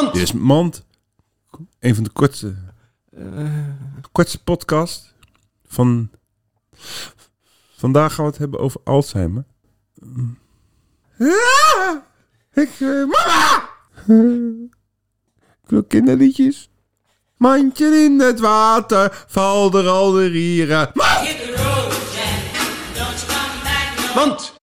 Mand! Dit is Mand. Een van de kortste, eh. kortste podcast van... Vandaag gaan we het hebben over Alzheimer. Ah! Ik, eh, mama! Ik wil kinderliedjes. Mandje in het water, val er al de rieren. Mand!